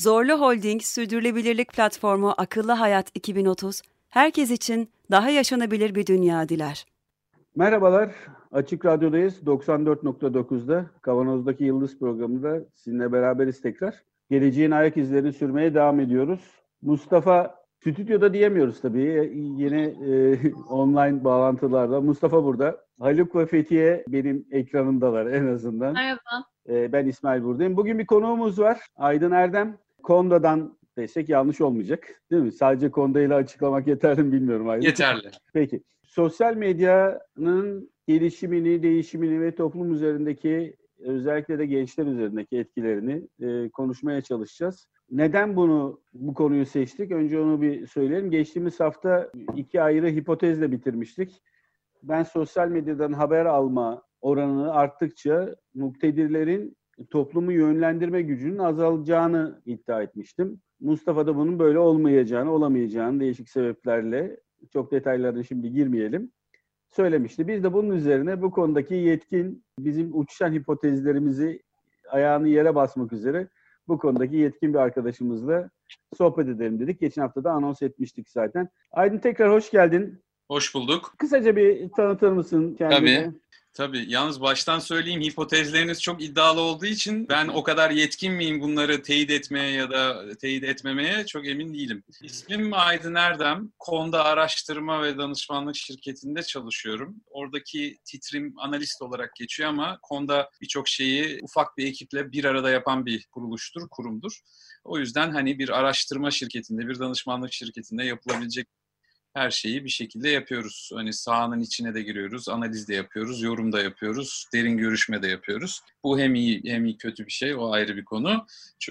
Zorlu Holding Sürdürülebilirlik Platformu Akıllı Hayat 2030, herkes için daha yaşanabilir bir dünya diler. Merhabalar, Açık Radyo'dayız. 94.9'da Kavanoz'daki Yıldız programında sizinle beraberiz tekrar. Geleceğin ayak izlerini sürmeye devam ediyoruz. Mustafa, stüdyoda diyemiyoruz tabii. Yine e, online bağlantılarla. Mustafa burada. Haluk ve Fethiye benim ekranımdalar en azından. Merhaba. E, ben İsmail buradayım. Bugün bir konuğumuz var. Aydın Erdem. Konda'dan desek yanlış olmayacak. Değil mi? Sadece Konda ile açıklamak yeterli mi bilmiyorum Aydın. Yeterli. Peki. Sosyal medyanın gelişimini, değişimini ve toplum üzerindeki özellikle de gençler üzerindeki etkilerini e, konuşmaya çalışacağız. Neden bunu bu konuyu seçtik? Önce onu bir söyleyelim. Geçtiğimiz hafta iki ayrı hipotezle bitirmiştik. Ben sosyal medyadan haber alma oranı arttıkça muktedirlerin toplumu yönlendirme gücünün azalacağını iddia etmiştim. Mustafa da bunun böyle olmayacağını, olamayacağını değişik sebeplerle çok detaylarına şimdi girmeyelim söylemişti. Biz de bunun üzerine bu konudaki yetkin bizim uçuşan hipotezlerimizi ayağını yere basmak üzere bu konudaki yetkin bir arkadaşımızla sohbet edelim dedik. Geçen hafta da anons etmiştik zaten. Aydın tekrar hoş geldin. Hoş bulduk. Kısaca bir tanıtır mısın kendini? Tabii. Tabii. Yalnız baştan söyleyeyim hipotezleriniz çok iddialı olduğu için ben o kadar yetkin miyim bunları teyit etmeye ya da teyit etmemeye çok emin değilim. İsmim Aydın Erdem. Konda araştırma ve danışmanlık şirketinde çalışıyorum. Oradaki titrim analist olarak geçiyor ama Konda birçok şeyi ufak bir ekiple bir arada yapan bir kuruluştur, kurumdur. O yüzden hani bir araştırma şirketinde, bir danışmanlık şirketinde yapılabilecek her şeyi bir şekilde yapıyoruz. Hani sahanın içine de giriyoruz, analiz de yapıyoruz, yorum da yapıyoruz, derin görüşme de yapıyoruz. Bu hem iyi hem iyi kötü bir şey, o ayrı bir konu.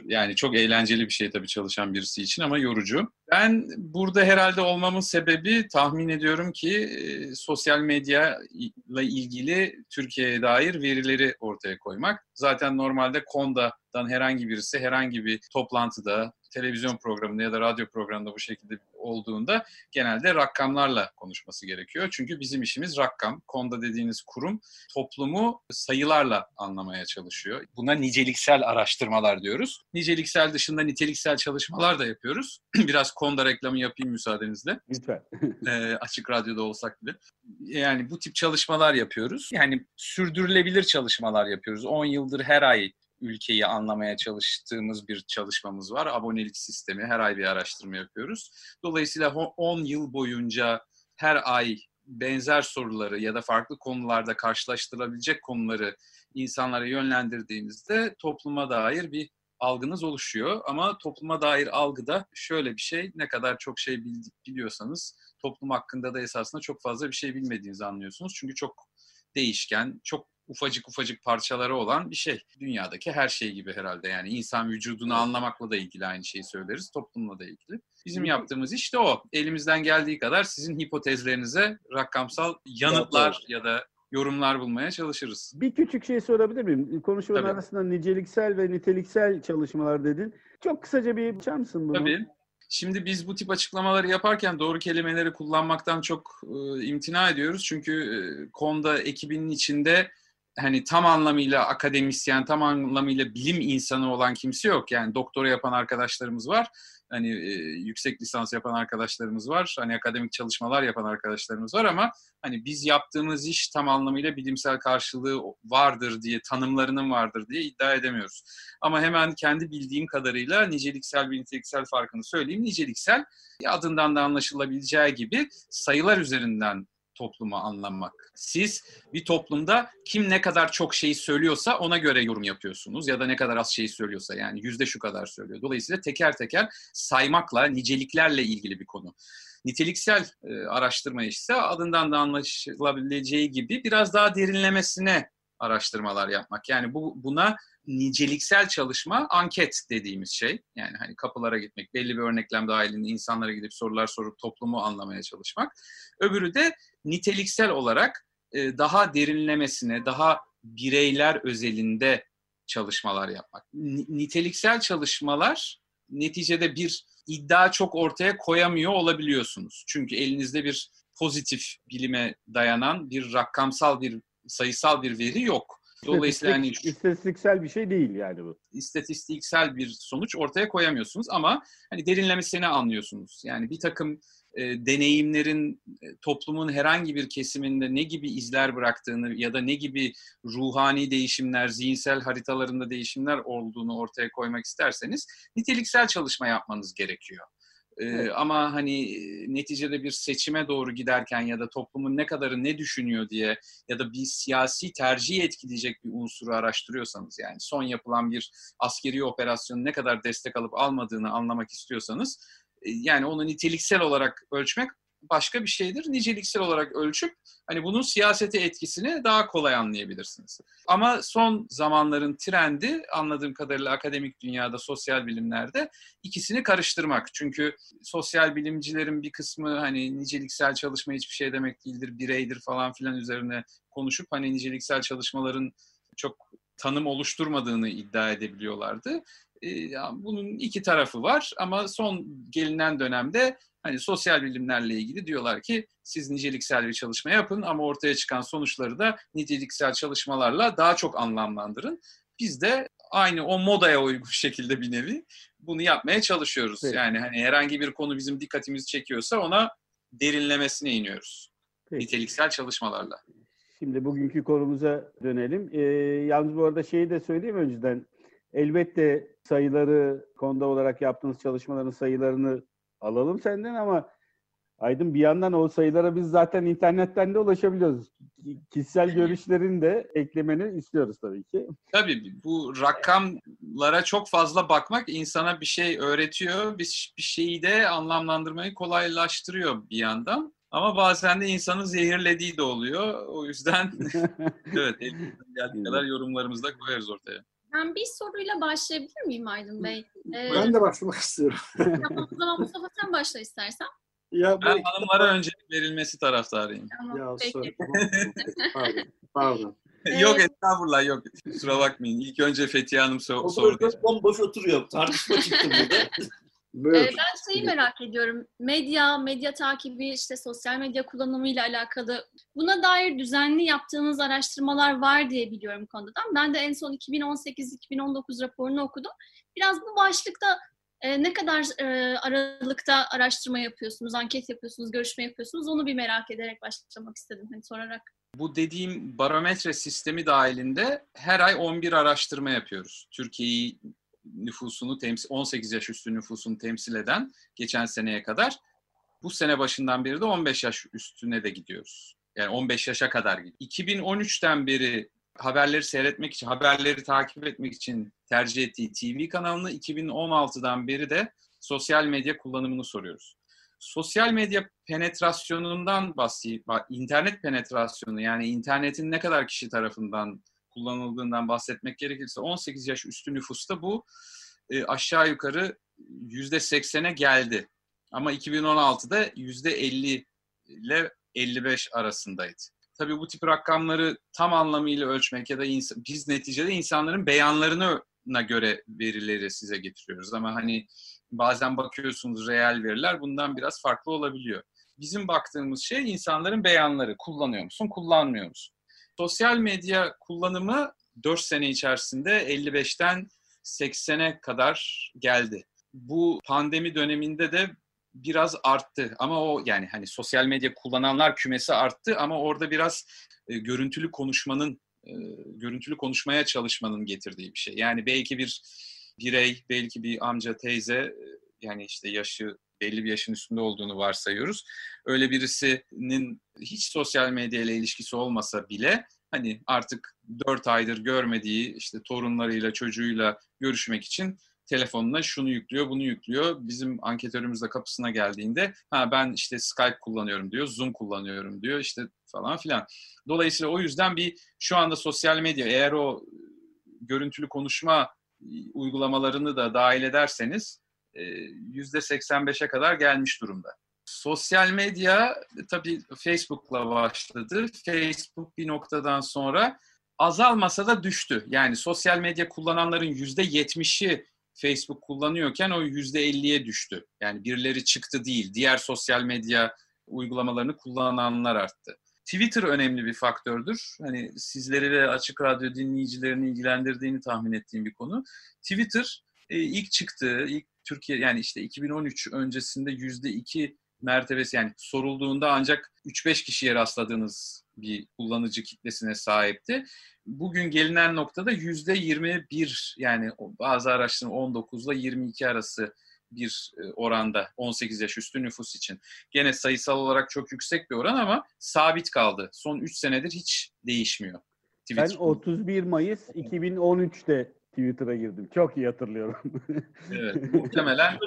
Yani çok eğlenceli bir şey tabii çalışan birisi için ama yorucu. Ben burada herhalde olmamın sebebi tahmin ediyorum ki sosyal medya ile ilgili Türkiye'ye dair verileri ortaya koymak. Zaten normalde Konda'dan herhangi birisi herhangi bir toplantıda, televizyon programında ya da radyo programında bu şekilde olduğunda genelde rakamlarla konuşması gerekiyor. Çünkü bizim işimiz rakam. Konda dediğiniz kurum toplumu sayılarla anlamaya çalışıyor. Buna niceliksel araştırmalar diyoruz. Niceliksel dışında niteliksel çalışmalar da yapıyoruz. Biraz Konda reklamı yapayım müsaadenizle. Lütfen. e, açık radyoda olsak bile. Yani bu tip çalışmalar yapıyoruz. Yani sürdürülebilir çalışmalar yapıyoruz. 10 yıldır her ay ülkeyi anlamaya çalıştığımız bir çalışmamız var. Abonelik sistemi her ay bir araştırma yapıyoruz. Dolayısıyla 10 yıl boyunca her ay benzer soruları ya da farklı konularda karşılaştırabilecek konuları insanlara yönlendirdiğimizde topluma dair bir algınız oluşuyor. Ama topluma dair algıda şöyle bir şey, ne kadar çok şey biliyorsanız toplum hakkında da esasında çok fazla bir şey bilmediğinizi anlıyorsunuz. Çünkü çok değişken, çok ufacık ufacık parçaları olan bir şey. Dünyadaki her şey gibi herhalde yani insan vücudunu anlamakla da ilgili aynı şeyi söyleriz, toplumla da ilgili. Bizim yaptığımız işte o. Elimizden geldiği kadar sizin hipotezlerinize rakamsal yanıtlar ya da yorumlar bulmaya çalışırız. Bir küçük şey sorabilir miyim? Konuşmanın Tabii. arasında niceliksel ve niteliksel çalışmalar dedin. Çok kısaca bir açar mısın bunu? Tabii. Şimdi biz bu tip açıklamaları yaparken doğru kelimeleri kullanmaktan çok e, imtina ediyoruz. Çünkü e, Konda ekibinin içinde hani tam anlamıyla akademisyen, tam anlamıyla bilim insanı olan kimse yok. Yani doktora yapan arkadaşlarımız var. Hani e, yüksek lisans yapan arkadaşlarımız var. Hani akademik çalışmalar yapan arkadaşlarımız var ama hani biz yaptığımız iş tam anlamıyla bilimsel karşılığı vardır diye, tanımlarının vardır diye iddia edemiyoruz. Ama hemen kendi bildiğim kadarıyla niceliksel ve niteliksel farkını söyleyeyim. Niceliksel adından da anlaşılabileceği gibi sayılar üzerinden toplumu anlamak. Siz bir toplumda kim ne kadar çok şey söylüyorsa ona göre yorum yapıyorsunuz ya da ne kadar az şey söylüyorsa yani yüzde şu kadar söylüyor. Dolayısıyla teker teker saymakla, niceliklerle ilgili bir konu. Niteliksel e, araştırma ise adından da anlaşılabileceği gibi biraz daha derinlemesine araştırmalar yapmak. Yani bu buna niceliksel çalışma anket dediğimiz şey. Yani hani kapılara gitmek, belli bir örneklem dahilinde insanlara gidip sorular sorup toplumu anlamaya çalışmak. Öbürü de niteliksel olarak e, daha derinlemesine, daha bireyler özelinde çalışmalar yapmak. Niteliksel çalışmalar neticede bir iddia çok ortaya koyamıyor olabiliyorsunuz. Çünkü elinizde bir pozitif bilime dayanan bir rakamsal bir sayısal bir veri yok. Dolayısıyla hani istatistiksel bir şey değil yani bu. İstatistiksel bir sonuç ortaya koyamıyorsunuz ama hani derinlemesine anlıyorsunuz. Yani bir takım e, deneyimlerin e, toplumun herhangi bir kesiminde ne gibi izler bıraktığını ya da ne gibi ruhani değişimler, zihinsel haritalarında değişimler olduğunu ortaya koymak isterseniz niteliksel çalışma yapmanız gerekiyor. Ee, evet. Ama hani neticede bir seçime doğru giderken ya da toplumun ne kadarı ne düşünüyor diye ya da bir siyasi tercih etkileyecek bir unsuru araştırıyorsanız yani son yapılan bir askeri operasyonun ne kadar destek alıp almadığını anlamak istiyorsanız e, yani onu niteliksel olarak ölçmek başka bir şeydir. Niceliksel olarak ölçüp hani bunun siyasete etkisini daha kolay anlayabilirsiniz. Ama son zamanların trendi anladığım kadarıyla akademik dünyada, sosyal bilimlerde ikisini karıştırmak. Çünkü sosyal bilimcilerin bir kısmı hani niceliksel çalışma hiçbir şey demek değildir, bireydir falan filan üzerine konuşup hani niceliksel çalışmaların çok tanım oluşturmadığını iddia edebiliyorlardı. Ee, bunun iki tarafı var ama son gelinen dönemde hani sosyal bilimlerle ilgili diyorlar ki siz niceliksel bir çalışma yapın ama ortaya çıkan sonuçları da niteliksel çalışmalarla daha çok anlamlandırın. Biz de aynı o modaya uygun şekilde bir nevi bunu yapmaya çalışıyoruz. Evet. Yani hani herhangi bir konu bizim dikkatimizi çekiyorsa ona derinlemesine iniyoruz. Peki. Niteliksel çalışmalarla. Şimdi bugünkü konumuza dönelim. Ee, yalnız bu arada şeyi de söyleyeyim önceden. Elbette sayıları, konuda olarak yaptığınız çalışmaların sayılarını alalım senden ama Aydın bir yandan o sayılara biz zaten internetten de ulaşabiliyoruz. Kişisel görüşlerini de eklemeni istiyoruz tabii ki. Tabii bu rakamlara çok fazla bakmak insana bir şey öğretiyor. Bir, bir şeyi de anlamlandırmayı kolaylaştırıyor bir yandan. Ama bazen de insanı zehirlediği de oluyor. O yüzden evet elimizden geldiği kadar yorumlarımızı da koyarız ortaya. Ben bir soruyla başlayabilir miyim Aydın Bey? Ee, ben de başlamak istiyorum. tamam, o zaman Mustafa sen başla istersen. Ya ben hanımlara öncelik verilmesi taraftarıyım. Tamam, ya, peki. pardon. pardon. yok estağfurullah yok. Kusura bakmayın. İlk önce Fethiye Hanım so- sordu. Bomboş oturuyor. Tartışma çıktı burada. Buyur. Ee, ben şeyi merak ediyorum. Medya, medya takibi, işte sosyal medya kullanımıyla alakalı buna dair düzenli yaptığınız araştırmalar var diye biliyorum konudan. Ben de en son 2018-2019 raporunu okudum. Biraz bu başlıkta e, ne kadar e, aralıkta araştırma yapıyorsunuz, anket yapıyorsunuz, görüşme yapıyorsunuz onu bir merak ederek başlamak istedim hani sorarak. Bu dediğim barometre sistemi dahilinde her ay 11 araştırma yapıyoruz. Türkiye'yi nüfusunu temsil 18 yaş üstü nüfusunu temsil eden geçen seneye kadar bu sene başından beri de 15 yaş üstüne de gidiyoruz. Yani 15 yaşa kadar gidiyor. 2013'ten beri haberleri seyretmek için, haberleri takip etmek için tercih ettiği TV kanalını 2016'dan beri de sosyal medya kullanımını soruyoruz. Sosyal medya penetrasyonundan bahsedeyim. internet penetrasyonu yani internetin ne kadar kişi tarafından kullanıldığından bahsetmek gerekirse 18 yaş üstü nüfusta bu e, aşağı yukarı %80'e geldi. Ama 2016'da %50 ile 55 arasındaydı. Tabii bu tip rakamları tam anlamıyla ölçmek ya da ins- biz neticede insanların beyanlarına göre verileri size getiriyoruz. Ama hani bazen bakıyorsunuz reel veriler bundan biraz farklı olabiliyor. Bizim baktığımız şey insanların beyanları. Kullanıyor musun, kullanmıyor musun? Sosyal medya kullanımı 4 sene içerisinde 55'ten 80'e kadar geldi. Bu pandemi döneminde de biraz arttı ama o yani hani sosyal medya kullananlar kümesi arttı ama orada biraz e, görüntülü konuşmanın e, görüntülü konuşmaya çalışmanın getirdiği bir şey. Yani belki bir birey, belki bir amca, teyze e, yani işte yaşı belli bir yaşın üstünde olduğunu varsayıyoruz. Öyle birisinin hiç sosyal medya ile ilişkisi olmasa bile hani artık dört aydır görmediği işte torunlarıyla, çocuğuyla görüşmek için telefonuna şunu yüklüyor, bunu yüklüyor. Bizim anketörümüz de kapısına geldiğinde ha ben işte Skype kullanıyorum diyor, Zoom kullanıyorum diyor işte falan filan. Dolayısıyla o yüzden bir şu anda sosyal medya eğer o görüntülü konuşma uygulamalarını da dahil ederseniz %85'e kadar gelmiş durumda. Sosyal medya tabii Facebook'la başladı. Facebook bir noktadan sonra azalmasa da düştü. Yani sosyal medya kullananların %70'i Facebook kullanıyorken o %50'ye düştü. Yani birileri çıktı değil, diğer sosyal medya uygulamalarını kullananlar arttı. Twitter önemli bir faktördür. Hani sizleri ve Açık Radyo dinleyicilerini ilgilendirdiğini tahmin ettiğim bir konu. Twitter e, ilk çıktığı, ilk Türkiye yani işte 2013 öncesinde %2 mertebesi yani sorulduğunda ancak 3-5 kişiye rastladığınız bir kullanıcı kitlesine sahipti. Bugün gelinen noktada %21 yani bazı araçların 19 ile 22 arası bir e, oranda 18 yaş üstü nüfus için. Gene sayısal olarak çok yüksek bir oran ama sabit kaldı. Son 3 senedir hiç değişmiyor. Twitter. Ben 31 Mayıs 2013'te Twitter'a girdim. Çok iyi hatırlıyorum. evet, muhtemelen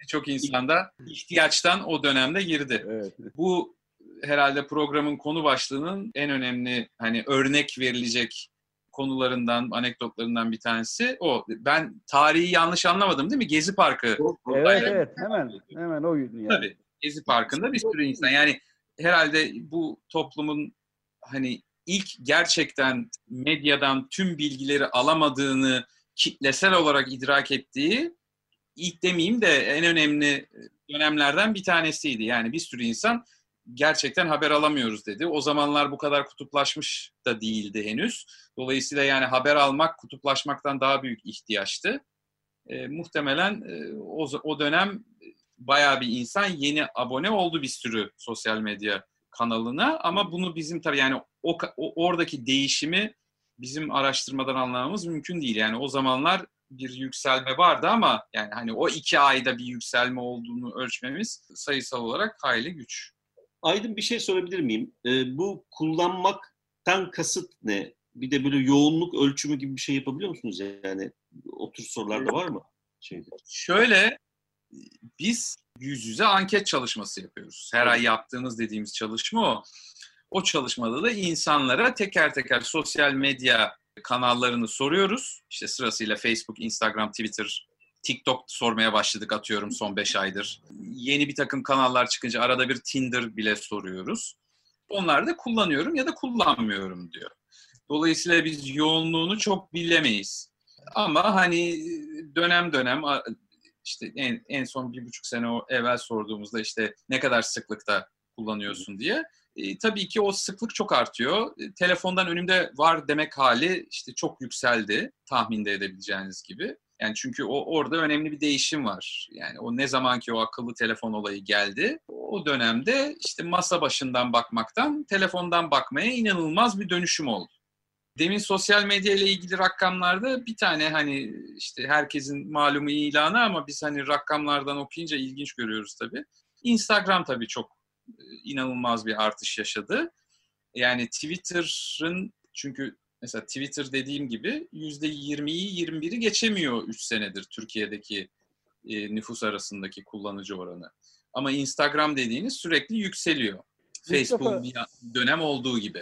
birçok insanda ihtiyaçtan o dönemde girdi. Evet. Bu herhalde programın konu başlığının en önemli hani örnek verilecek konularından, anekdotlarından bir tanesi o. Ben tarihi yanlış anlamadım değil mi? Gezi Parkı. Evet, evet. Hemen, hemen o gün yani. Tabii. Gezi Parkı'nda bir sürü insan. Yani herhalde bu toplumun hani ilk gerçekten medyadan tüm bilgileri alamadığını kitlesel olarak idrak ettiği ilk demeyeyim de en önemli dönemlerden bir tanesiydi. Yani bir sürü insan gerçekten haber alamıyoruz dedi. O zamanlar bu kadar kutuplaşmış da değildi henüz. Dolayısıyla yani haber almak kutuplaşmaktan daha büyük ihtiyaçtı. E, muhtemelen e, o, o dönem bayağı bir insan yeni abone oldu bir sürü sosyal medya kanalına ama bunu bizim tabii yani o, o oradaki değişimi bizim araştırmadan anlamamız mümkün değil. Yani o zamanlar bir yükselme vardı ama yani hani o iki ayda bir yükselme olduğunu ölçmemiz sayısal olarak hayli güç. Aydın bir şey sorabilir miyim? E, bu kullanmaktan kasıt ne? Bir de böyle yoğunluk ölçümü gibi bir şey yapabiliyor musunuz yani? O tür sorularda var mı? Şeyde? Şöyle, biz yüz yüze anket çalışması yapıyoruz. Her ay yaptığımız dediğimiz çalışma o. O çalışmada da insanlara teker teker sosyal medya kanallarını soruyoruz. İşte sırasıyla Facebook, Instagram, Twitter, TikTok sormaya başladık atıyorum son 5 aydır. Yeni bir takım kanallar çıkınca arada bir Tinder bile soruyoruz. Onlar da kullanıyorum ya da kullanmıyorum diyor. Dolayısıyla biz yoğunluğunu çok bilemeyiz. Ama hani dönem dönem işte en, en son bir buçuk sene evvel sorduğumuzda işte ne kadar sıklıkta kullanıyorsun diye. E, tabii ki o sıklık çok artıyor. E, telefondan önümde var demek hali işte çok yükseldi tahminde edebileceğiniz gibi. Yani çünkü o orada önemli bir değişim var. Yani o ne zaman ki o akıllı telefon olayı geldi, o dönemde işte masa başından bakmaktan telefondan bakmaya inanılmaz bir dönüşüm oldu. Demin sosyal medya ile ilgili rakamlarda bir tane hani işte herkesin malumu ilanı ama biz hani rakamlardan okuyunca ilginç görüyoruz tabii. Instagram tabii çok inanılmaz bir artış yaşadı. Yani Twitter'ın çünkü mesela Twitter dediğim gibi %20'yi 21'i geçemiyor 3 senedir Türkiye'deki e, nüfus arasındaki kullanıcı oranı. Ama Instagram dediğiniz sürekli yükseliyor. Facebook bir dönem olduğu gibi.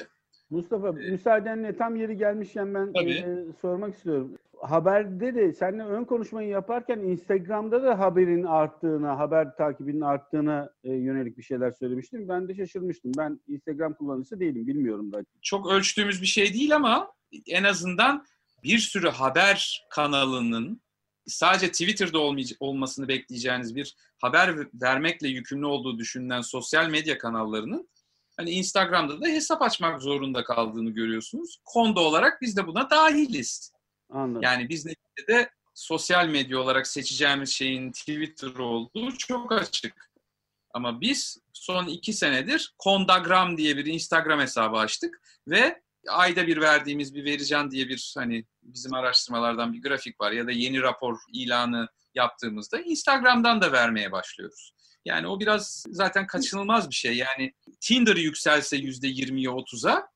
Mustafa ee, müsaadenle tam yeri gelmişken ben e, sormak istiyorum. Haberde de seninle ön konuşmayı yaparken Instagram'da da haberin arttığına, haber takibinin arttığına e, yönelik bir şeyler söylemiştim. Ben de şaşırmıştım. Ben Instagram kullanıcısı değilim, bilmiyorum da. Çok ölçtüğümüz bir şey değil ama en azından bir sürü haber kanalının sadece Twitter'da olmasını bekleyeceğiniz bir haber vermekle yükümlü olduğu düşünülen sosyal medya kanallarının hani Instagram'da da hesap açmak zorunda kaldığını görüyorsunuz. Kondo olarak biz de buna dahiliz. Anladım. Yani biz neticede sosyal medya olarak seçeceğimiz şeyin Twitter olduğu çok açık. Ama biz son iki senedir Kondagram diye bir Instagram hesabı açtık ve ayda bir verdiğimiz bir vereceğim diye bir hani bizim araştırmalardan bir grafik var ya da yeni rapor ilanı yaptığımızda Instagram'dan da vermeye başlıyoruz. Yani o biraz zaten kaçınılmaz bir şey. Yani Tinder yükselse yüzde 20'ye 30'a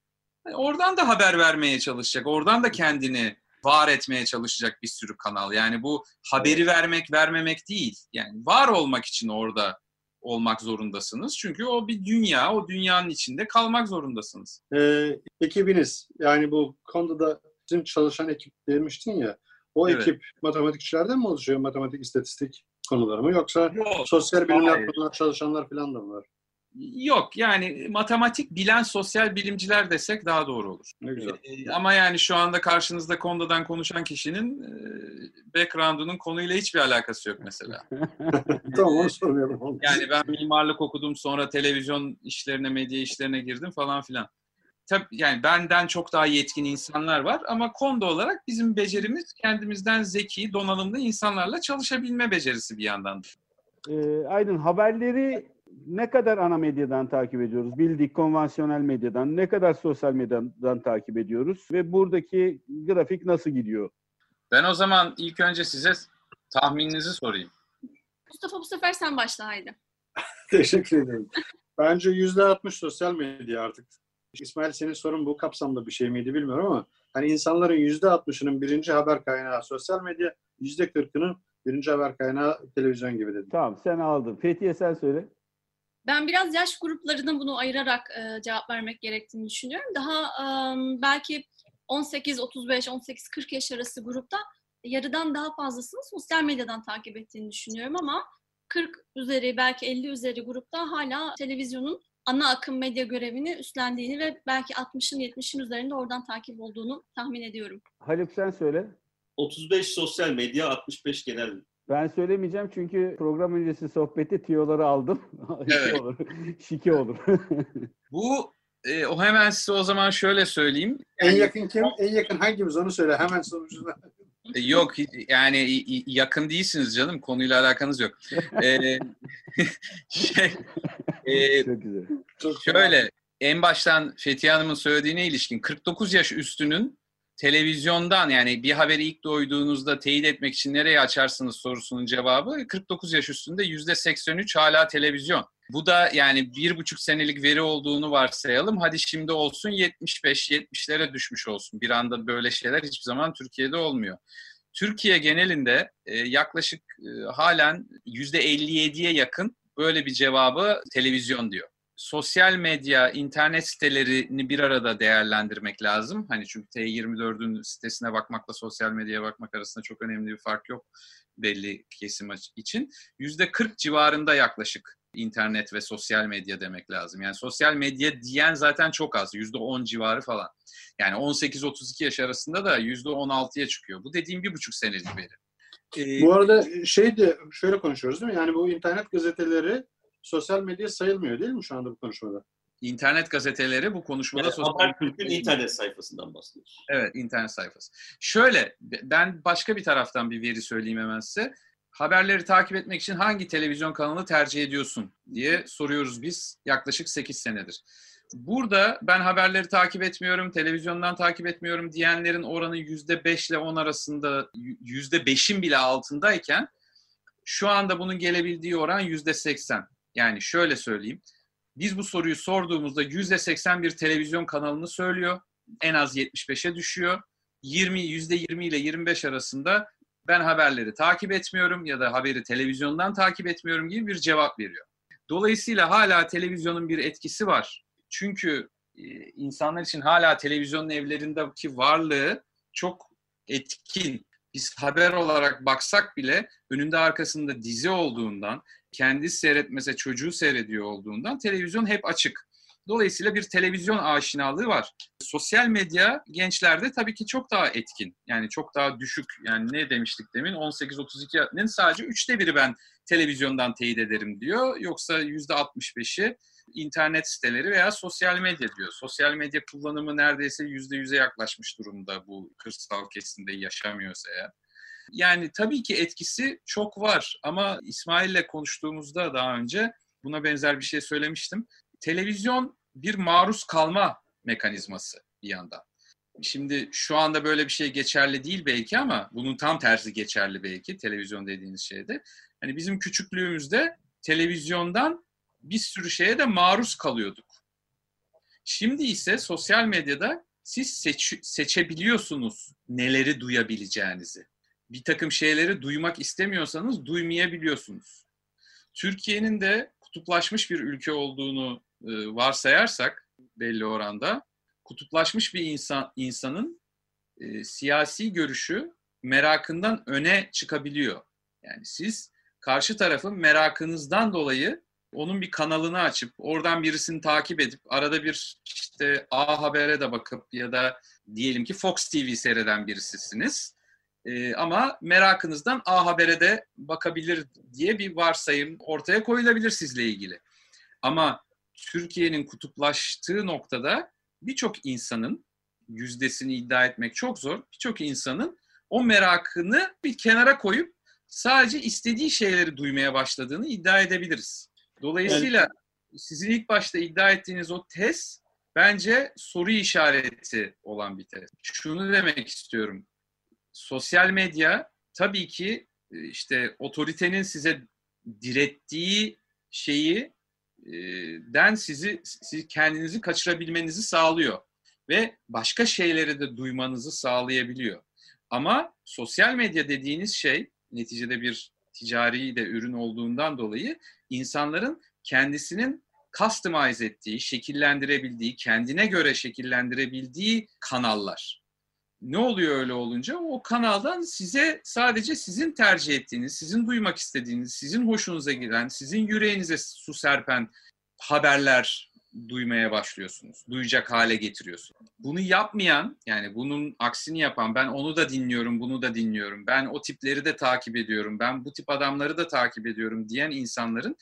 oradan da haber vermeye çalışacak. Oradan da kendini var etmeye çalışacak bir sürü kanal. Yani bu haberi vermek vermemek değil. Yani var olmak için orada olmak zorundasınız. Çünkü o bir dünya, o dünyanın içinde kalmak zorundasınız. Ee, ekibiniz yani bu konuda da Sizin çalışan ekip demiştin ya. O Evet. ekip matematikçilerden mi oluşuyor? Matematik, istatistik konuları mı? Yoksa Yok. sosyal bilimler konularında çalışanlar falan da mı var? Yok yani matematik bilen sosyal bilimciler desek daha doğru olur. Ne güzel. Ee, Ama yani şu anda karşınızda Konda'dan konuşan kişinin e, background'unun konuyla hiçbir alakası yok mesela. tamam. Olmaz. Yani ben mimarlık okudum sonra televizyon işlerine, medya işlerine girdim falan filan. Tabii yani benden çok daha yetkin insanlar var ama Konda olarak bizim becerimiz kendimizden zeki, donanımlı insanlarla çalışabilme becerisi bir yandan. Ee, Aydın haberleri ne kadar ana medyadan takip ediyoruz? Bildik konvansiyonel medyadan, ne kadar sosyal medyadan takip ediyoruz? Ve buradaki grafik nasıl gidiyor? Ben o zaman ilk önce size tahmininizi sorayım. Mustafa bu sefer sen başla haydi. Teşekkür ederim. Bence yüzde altmış sosyal medya artık. İsmail senin sorun bu kapsamda bir şey miydi bilmiyorum ama hani insanların yüzde altmışının birinci haber kaynağı sosyal medya, yüzde kırkının birinci haber kaynağı televizyon gibi dedim. Tamam sen aldın. Fethiye sen söyle. Ben biraz yaş gruplarına bunu ayırarak e, cevap vermek gerektiğini düşünüyorum. Daha e, belki 18-35, 18-40 yaş arası grupta yarıdan daha fazlasını sosyal medyadan takip ettiğini düşünüyorum ama 40 üzeri belki 50 üzeri grupta hala televizyonun ana akım medya görevini üstlendiğini ve belki 60'ın 70'in üzerinde oradan takip olduğunu tahmin ediyorum. Haluk sen söyle. 35 sosyal medya, 65 genel. Ben söylemeyeceğim çünkü program öncesi sohbeti tiyoları aldım. Evet. olur. Şike olur. Bu e, o hemen size o zaman şöyle söyleyeyim. En yakın kim? En yakın hangimiz onu söyle hemen sonucunda. E, Yok yani yakın değilsiniz canım konuyla alakanız yok. E, şey, e, Çok güzel. Çok şöyle en baştan Fethiye Hanım'ın söylediğine ilişkin 49 yaş üstünün televizyondan yani bir haberi ilk duyduğunuzda teyit etmek için nereye açarsınız sorusunun cevabı 49 yaş üstünde %83 hala televizyon. Bu da yani bir buçuk senelik veri olduğunu varsayalım. Hadi şimdi olsun 75-70'lere düşmüş olsun. Bir anda böyle şeyler hiçbir zaman Türkiye'de olmuyor. Türkiye genelinde e, yaklaşık e, halen %57'ye yakın böyle bir cevabı televizyon diyor. Sosyal medya, internet sitelerini bir arada değerlendirmek lazım. Hani çünkü T24'ün sitesine bakmakla sosyal medyaya bakmak arasında çok önemli bir fark yok belli kesim için. %40 civarında yaklaşık internet ve sosyal medya demek lazım. Yani sosyal medya diyen zaten çok az. %10 civarı falan. Yani 18-32 yaş arasında da %16'ya çıkıyor. Bu dediğim bir buçuk senelik veri. Ee, Bu arada şey de şöyle konuşuyoruz değil mi? Yani bu internet gazeteleri sosyal medya sayılmıyor değil mi şu anda bu konuşmada? internet gazeteleri bu konuşmada Yani sosyal Habertürk'ün internet sayfasından bahsediyoruz. Evet, internet sayfası. Şöyle, ben başka bir taraftan bir veri söyleyeyim hemen size. Haberleri takip etmek için hangi televizyon kanalını tercih ediyorsun diye soruyoruz biz yaklaşık 8 senedir. Burada ben haberleri takip etmiyorum, televizyondan takip etmiyorum diyenlerin oranı %5 ile 10 arasında %5'in bile altındayken şu anda bunun gelebildiği oran %80. Yani şöyle söyleyeyim. Biz bu soruyu sorduğumuzda %80 bir televizyon kanalını söylüyor. En az 75'e düşüyor. 20 %20 ile 25 arasında ben haberleri takip etmiyorum ya da haberi televizyondan takip etmiyorum gibi bir cevap veriyor. Dolayısıyla hala televizyonun bir etkisi var. Çünkü e, insanlar için hala televizyonun evlerindeki varlığı çok etkin. Biz haber olarak baksak bile önünde arkasında dizi olduğundan, kendi seyretmese çocuğu seyrediyor olduğundan televizyon hep açık. Dolayısıyla bir televizyon aşinalığı var. Sosyal medya gençlerde tabii ki çok daha etkin. Yani çok daha düşük. Yani ne demiştik demin? 18-32'nin sadece üçte biri ben televizyondan teyit ederim diyor. Yoksa %65'i internet siteleri veya sosyal medya diyor. Sosyal medya kullanımı neredeyse %100'e yaklaşmış durumda bu kırsal kesimde yaşamıyorsa eğer. Yani tabii ki etkisi çok var ama İsmail'le konuştuğumuzda daha önce buna benzer bir şey söylemiştim. Televizyon bir maruz kalma mekanizması bir yandan. Şimdi şu anda böyle bir şey geçerli değil belki ama bunun tam tersi geçerli belki televizyon dediğiniz şeyde. Hani bizim küçüklüğümüzde televizyondan bir sürü şeye de maruz kalıyorduk. Şimdi ise sosyal medyada siz seç, seçebiliyorsunuz neleri duyabileceğinizi. Bir takım şeyleri duymak istemiyorsanız duymayabiliyorsunuz. Türkiye'nin de kutuplaşmış bir ülke olduğunu e, varsayarsak belli oranda kutuplaşmış bir insan insanın e, siyasi görüşü merakından öne çıkabiliyor. Yani siz karşı tarafın merakınızdan dolayı onun bir kanalını açıp oradan birisini takip edip arada bir işte A Haber'e de bakıp ya da diyelim ki Fox TV seyreden birisisiniz. Ee, ama merakınızdan A Haber'e de bakabilir diye bir varsayım ortaya koyulabilir sizle ilgili. Ama Türkiye'nin kutuplaştığı noktada birçok insanın yüzdesini iddia etmek çok zor. Birçok insanın o merakını bir kenara koyup sadece istediği şeyleri duymaya başladığını iddia edebiliriz. Dolayısıyla evet. sizin ilk başta iddia ettiğiniz o tez bence soru işareti olan bir tez. Şunu demek istiyorum. Sosyal medya tabii ki e, işte otoritenin size direttiği şeyi e, den sizi siz kendinizi kaçırabilmenizi sağlıyor ve başka şeyleri de duymanızı sağlayabiliyor. Ama sosyal medya dediğiniz şey neticede bir ticari de ürün olduğundan dolayı insanların kendisinin customize ettiği, şekillendirebildiği, kendine göre şekillendirebildiği kanallar. Ne oluyor öyle olunca? O kanaldan size sadece sizin tercih ettiğiniz, sizin duymak istediğiniz, sizin hoşunuza giden, sizin yüreğinize su serpen haberler duymaya başlıyorsunuz. Duyacak hale getiriyorsunuz. Bunu yapmayan, yani bunun aksini yapan, ben onu da dinliyorum, bunu da dinliyorum, ben o tipleri de takip ediyorum, ben bu tip adamları da takip ediyorum diyen insanların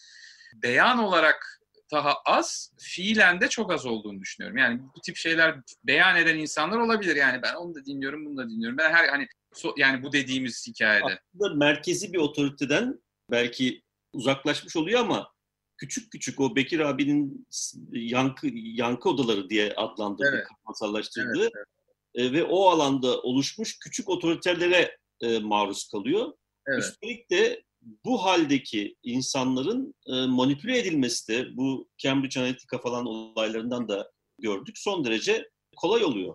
beyan olarak daha az, fiilen de çok az olduğunu düşünüyorum. Yani bu tip şeyler beyan eden insanlar olabilir. Yani ben onu da dinliyorum, bunu da dinliyorum. Ben her hani so, yani bu dediğimiz hikayede. Aslında merkezi bir otoriteden belki uzaklaşmış oluyor ama küçük küçük o Bekir abinin yankı yankı odaları diye adlandırdığı, evet. masallaştırdığı evet, evet. E, ve o alanda oluşmuş küçük otoriterlere e, maruz kalıyor. Evet. Üstelik de bu haldeki insanların e, manipüle edilmesi de bu Cambridge Analytica falan olaylarından da gördük. Son derece kolay oluyor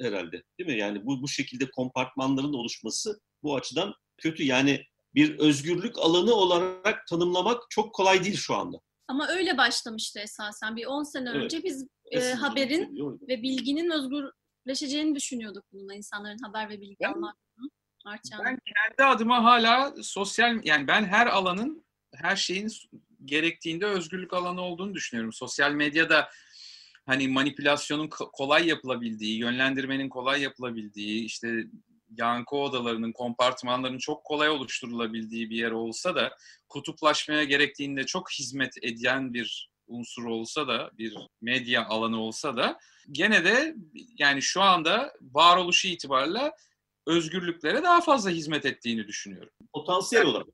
herhalde. Değil mi? Yani bu bu şekilde kompartmanların oluşması bu açıdan kötü. Yani bir özgürlük alanı olarak tanımlamak çok kolay değil şu anda. Ama öyle başlamıştı esasen. Bir 10 sene evet. önce biz e, haberin ve bilginin özgürleşeceğini düşünüyorduk bununla. insanların haber ve bilgi ben, almak. Arçan. Ben kendi adıma hala sosyal yani ben her alanın her şeyin gerektiğinde özgürlük alanı olduğunu düşünüyorum. Sosyal medyada hani manipülasyonun kolay yapılabildiği, yönlendirmenin kolay yapılabildiği, işte yankı odalarının, kompartmanların çok kolay oluşturulabildiği bir yer olsa da kutuplaşmaya gerektiğinde çok hizmet eden bir unsur olsa da, bir medya alanı olsa da gene de yani şu anda varoluşu itibariyle özgürlüklere daha fazla hizmet ettiğini düşünüyorum. Potansiyel olarak.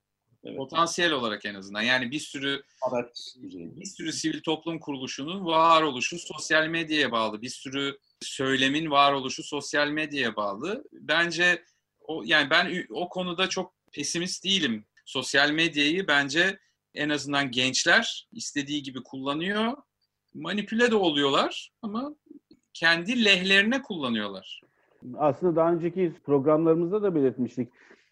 Evet. Potansiyel olarak en azından. Yani bir sürü evet. bir sürü sivil toplum kuruluşunun varoluşu sosyal medyaya bağlı. Bir sürü söylemin varoluşu sosyal medyaya bağlı. Bence o yani ben o konuda çok pesimist değilim. Sosyal medyayı bence en azından gençler istediği gibi kullanıyor. Manipüle de oluyorlar ama kendi lehlerine kullanıyorlar. Aslında daha önceki programlarımızda da belirtmiştik.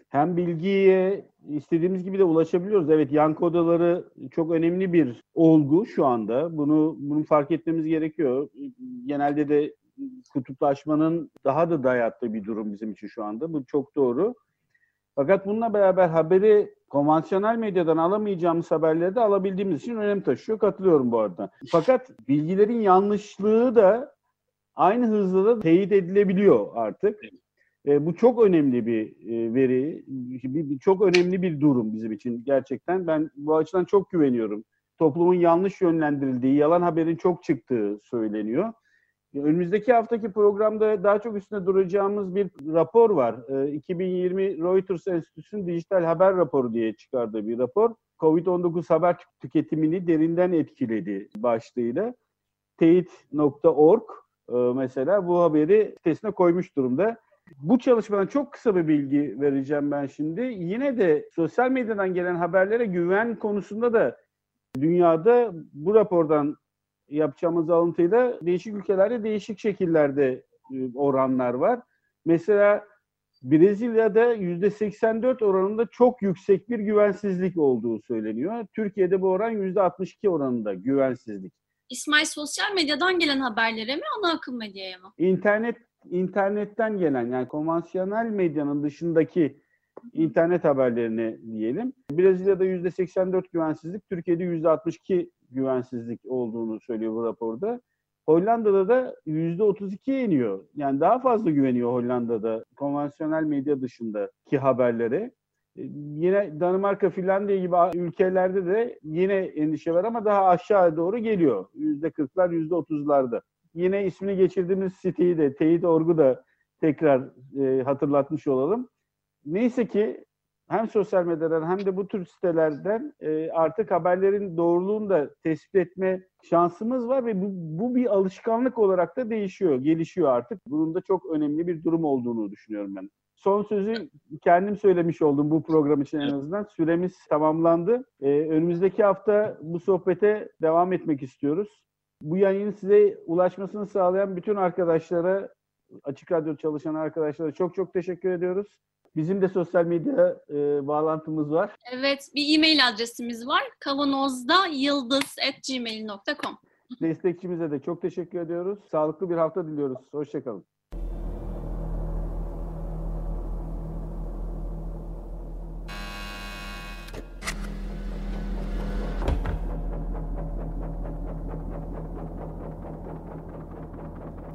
Hem bilgiye istediğimiz gibi de ulaşabiliyoruz. Evet yankı odaları çok önemli bir olgu şu anda. Bunu bunu fark etmemiz gerekiyor. Genelde de kutuplaşmanın daha da dayattığı bir durum bizim için şu anda. Bu çok doğru. Fakat bununla beraber haberi konvansiyonel medyadan alamayacağımız haberleri de alabildiğimiz için önem taşıyor. Katılıyorum bu arada. Fakat bilgilerin yanlışlığı da aynı hızla da teyit edilebiliyor artık. E, bu çok önemli bir e, veri, bir, bir, çok önemli bir durum bizim için gerçekten. Ben bu açıdan çok güveniyorum. Toplumun yanlış yönlendirildiği, yalan haberin çok çıktığı söyleniyor. Önümüzdeki haftaki programda daha çok üstüne duracağımız bir rapor var. E, 2020 Reuters Enstitüsü'nün dijital haber raporu diye çıkardığı bir rapor. Covid-19 haber tüketimini derinden etkiledi başlığıyla. Teyit.org e, mesela bu haberi sitesine koymuş durumda. Bu çalışmadan çok kısa bir bilgi vereceğim ben şimdi. Yine de sosyal medyadan gelen haberlere güven konusunda da dünyada bu rapordan yapacağımız alıntıyla değişik ülkelerde değişik şekillerde e, oranlar var. Mesela Brezilya'da %84 oranında çok yüksek bir güvensizlik olduğu söyleniyor. Türkiye'de bu oran %62 oranında güvensizlik. İsmail sosyal medyadan gelen haberlere mi ana akım medyaya mı? İnternet internetten gelen yani konvansiyonel medyanın dışındaki internet haberlerini diyelim. Brezilya'da %84 güvensizlik, Türkiye'de %62 güvensizlik olduğunu söylüyor bu raporda. Hollanda'da da %32'ye iniyor. Yani daha fazla güveniyor Hollanda'da konvansiyonel medya dışındaki haberlere. E, yine Danimarka, Finlandiya gibi ülkelerde de yine endişe var ama daha aşağı doğru geliyor. %40'lar, %30'larda. Yine ismini geçirdiğimiz siteyi de, Teyit.org'u da tekrar e, hatırlatmış olalım. Neyse ki hem sosyal medyadan hem de bu tür sitelerden e, artık haberlerin doğruluğunu da tespit etme şansımız var ve bu, bu bir alışkanlık olarak da değişiyor, gelişiyor artık. Bunun da çok önemli bir durum olduğunu düşünüyorum ben. Son sözü kendim söylemiş oldum bu program için en azından. Süremiz tamamlandı. Ee, önümüzdeki hafta bu sohbete devam etmek istiyoruz. Bu yayının size ulaşmasını sağlayan bütün arkadaşlara, Açık Radyo çalışan arkadaşlara çok çok teşekkür ediyoruz. Bizim de sosyal medya e, bağlantımız var. Evet, bir e-mail adresimiz var. kavanozda yıldız.gmail.com Destekçimize de çok teşekkür ediyoruz. Sağlıklı bir hafta diliyoruz. Hoşçakalın.